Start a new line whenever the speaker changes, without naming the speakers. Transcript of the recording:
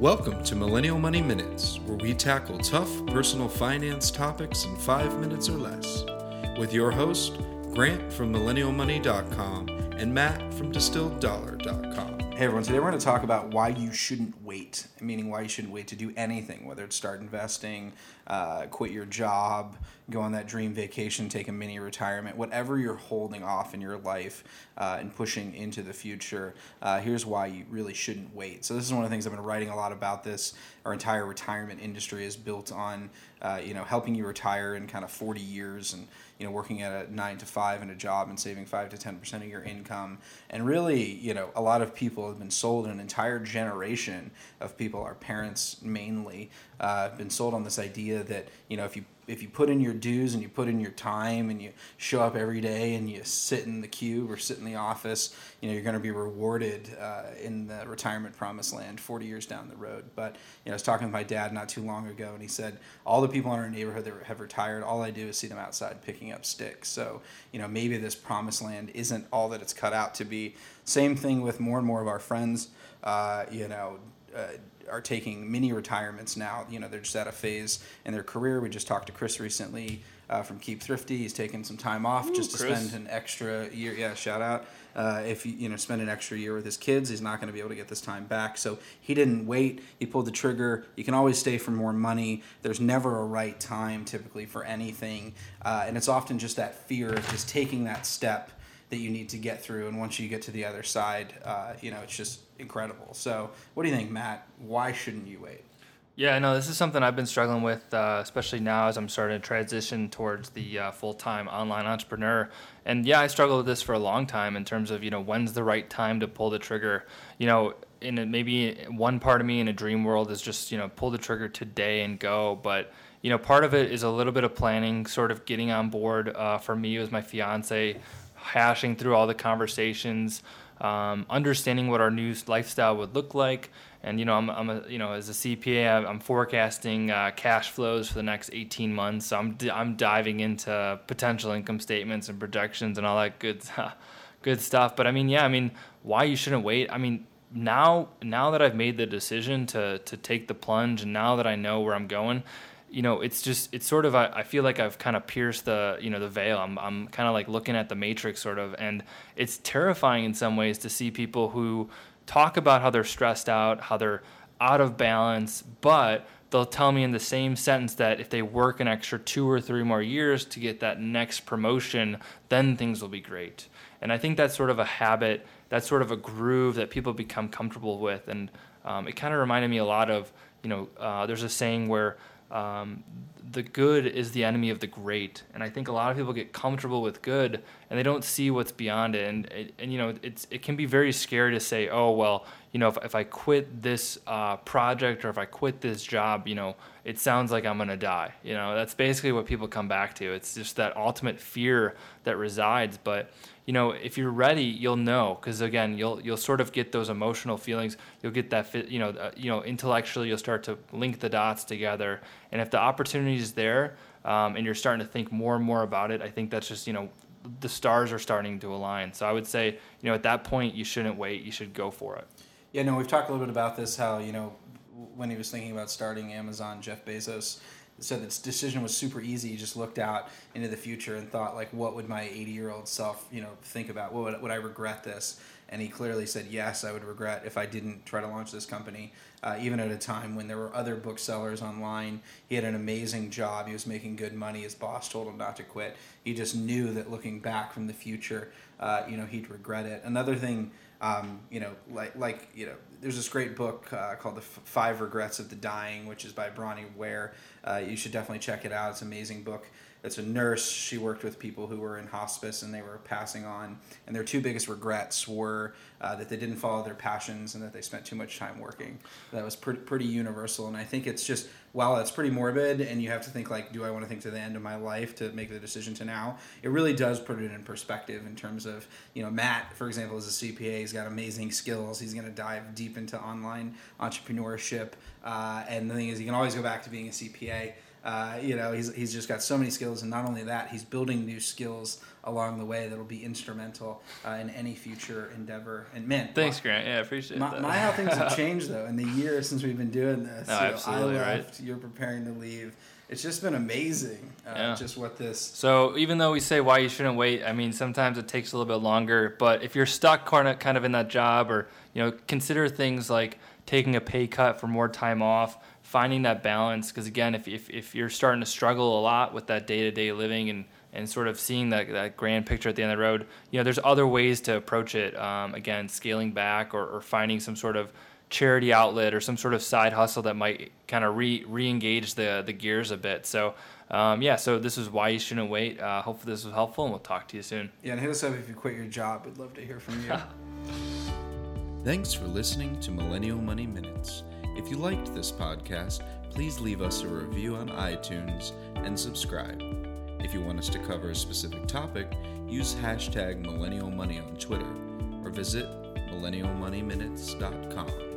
Welcome to Millennial Money Minutes, where we tackle tough personal finance topics in five minutes or less. With your host, Grant from MillennialMoney.com and Matt from DistilledDollar.com.
Hey everyone, today we're going to talk about why you shouldn't wait, meaning why you shouldn't wait to do anything, whether it's start investing, uh, quit your job, go on that dream vacation, take a mini retirement, whatever you're holding off in your life uh, and pushing into the future. Uh, here's why you really shouldn't wait. So this is one of the things I've been writing a lot about. This our entire retirement industry is built on, uh, you know, helping you retire in kind of 40 years and you know working at a nine to five in a job and saving five to 10 percent of your income. And really, you know, a lot of people have been sold an entire generation of people, our parents mainly, uh, been sold on this idea that you know if you if you put in your dues and you put in your time and you show up every day and you sit in the cube or sit in the office, you know you're going to be rewarded uh, in the retirement promised land 40 years down the road. But you know I was talking with my dad not too long ago and he said all the people in our neighborhood that have retired, all I do is see them outside picking up sticks. So you know maybe this promised land isn't all that it's cut out to be. Same thing with more and more of our friends. Uh, you know. Uh, are taking mini retirements now. You know, they're just at a phase in their career. We just talked to Chris recently uh, from Keep Thrifty. He's taking some time off Ooh, just to Chris. spend an extra year. Yeah, shout out. Uh, if you you know spend an extra year with his kids, he's not going to be able to get this time back. So he didn't wait. He pulled the trigger. You can always stay for more money. There's never a right time typically for anything, uh, and it's often just that fear of just taking that step that you need to get through. And once you get to the other side, uh, you know, it's just incredible. So, what do you think, Matt? Why shouldn't you wait?
Yeah, no, this is something I've been struggling with, uh, especially now as I'm starting to transition towards the uh, full time online entrepreneur. And yeah, I struggled with this for a long time in terms of, you know, when's the right time to pull the trigger. You know, in a, maybe one part of me in a dream world is just, you know, pull the trigger today and go. But, you know, part of it is a little bit of planning, sort of getting on board. Uh, for me, it was my fiance hashing through all the conversations, um, understanding what our new lifestyle would look like. And you know, I'm, I'm a, you know, as a CPA, I'm forecasting uh, cash flows for the next 18 months. So I'm d- I'm diving into potential income statements and projections and all that good good stuff. But I mean, yeah, I mean, why you shouldn't wait? I mean, now now that I've made the decision to to take the plunge, and now that I know where I'm going, you know, it's just it's sort of I, I feel like I've kind of pierced the you know the veil. I'm I'm kind of like looking at the matrix sort of, and it's terrifying in some ways to see people who talk about how they're stressed out, how they're out of balance, but they'll tell me in the same sentence that if they work an extra two or three more years to get that next promotion, then things will be great. And I think that's sort of a habit, that's sort of a groove that people become comfortable with, and um, it kind of reminded me a lot of you know uh, there's a saying where um, the good is the enemy of the great. And i think a lot of people get comfortable with good and they don't see what's beyond it. And, and, and you know it's it can be very scary to say oh well you know if, if i quit this uh, project or if i quit this job you know it sounds like i'm going to die. You know that's basically what people come back to. It's just that ultimate fear that resides. But you know, if you're ready, you'll know. Because again, you'll you'll sort of get those emotional feelings. You'll get that, you know, uh, you know, intellectually, you'll start to link the dots together. And if the opportunity is there, um, and you're starting to think more and more about it, I think that's just you know, the stars are starting to align. So I would say, you know, at that point, you shouldn't wait. You should go for it.
Yeah, no, we've talked a little bit about this. How you know, when he was thinking about starting Amazon, Jeff Bezos said this decision was super easy. He just looked out into the future and thought like, what would my 80 year old self, you know, think about? What would, would I regret this? And he clearly said, yes, I would regret if I didn't try to launch this company, uh, even at a time when there were other booksellers online. He had an amazing job. He was making good money. His boss told him not to quit. He just knew that looking back from the future, uh, you know, he'd regret it. Another thing, um, you know, like like you know, there's this great book uh, called The Five Regrets of the Dying, which is by Bronnie Ware. Uh, you should definitely check it out. It's an amazing book. It's a nurse. She worked with people who were in hospice and they were passing on. And their two biggest regrets were uh, that they didn't follow their passions and that they spent too much time working. That was pretty, pretty universal. And I think it's just, while it's pretty morbid and you have to think, like, do I want to think to the end of my life to make the decision to now? It really does put it in perspective in terms of, you know, Matt, for example, is a CPA. He's got amazing skills. He's going to dive deep into online entrepreneurship. Uh, and the thing is, you can always go back to being a CPA. Uh, you know, he's, he's just got so many skills, and not only that, he's building new skills along the way that'll be instrumental uh, in any future endeavor. And man,
Thanks, Grant. Yeah, I appreciate
my,
that.
my how things have changed though in the year since we've been doing this.
No,
You know,
absolutely,
I
right.
left, You're preparing to leave. It's just been amazing. Uh,
Yeah.
Just what this.
So even though we say why you shouldn't wait, I mean sometimes it takes a little bit longer. But if you're stuck kind of in that job, or you know, consider things like taking a pay cut for more time off, finding that balance. Because again, if, if if you're starting to struggle a lot with that day to day living and and sort of seeing that, that grand picture at the end of the road, you know, there's other ways to approach it. Um, again, scaling back or, or finding some sort of charity outlet or some sort of side hustle that might kind of re re-engage the the gears a bit. So um, yeah, so this is why you shouldn't wait. Uh, hopefully this was helpful, and we'll talk to you soon.
Yeah, and hit us up if you quit your job. We'd love to hear from you.
Thanks for listening to Millennial Money Minutes. If you liked this podcast, please leave us a review on iTunes and subscribe. If you want us to cover a specific topic, use hashtag Millennial Money on Twitter or visit millennialmoneyminutes.com.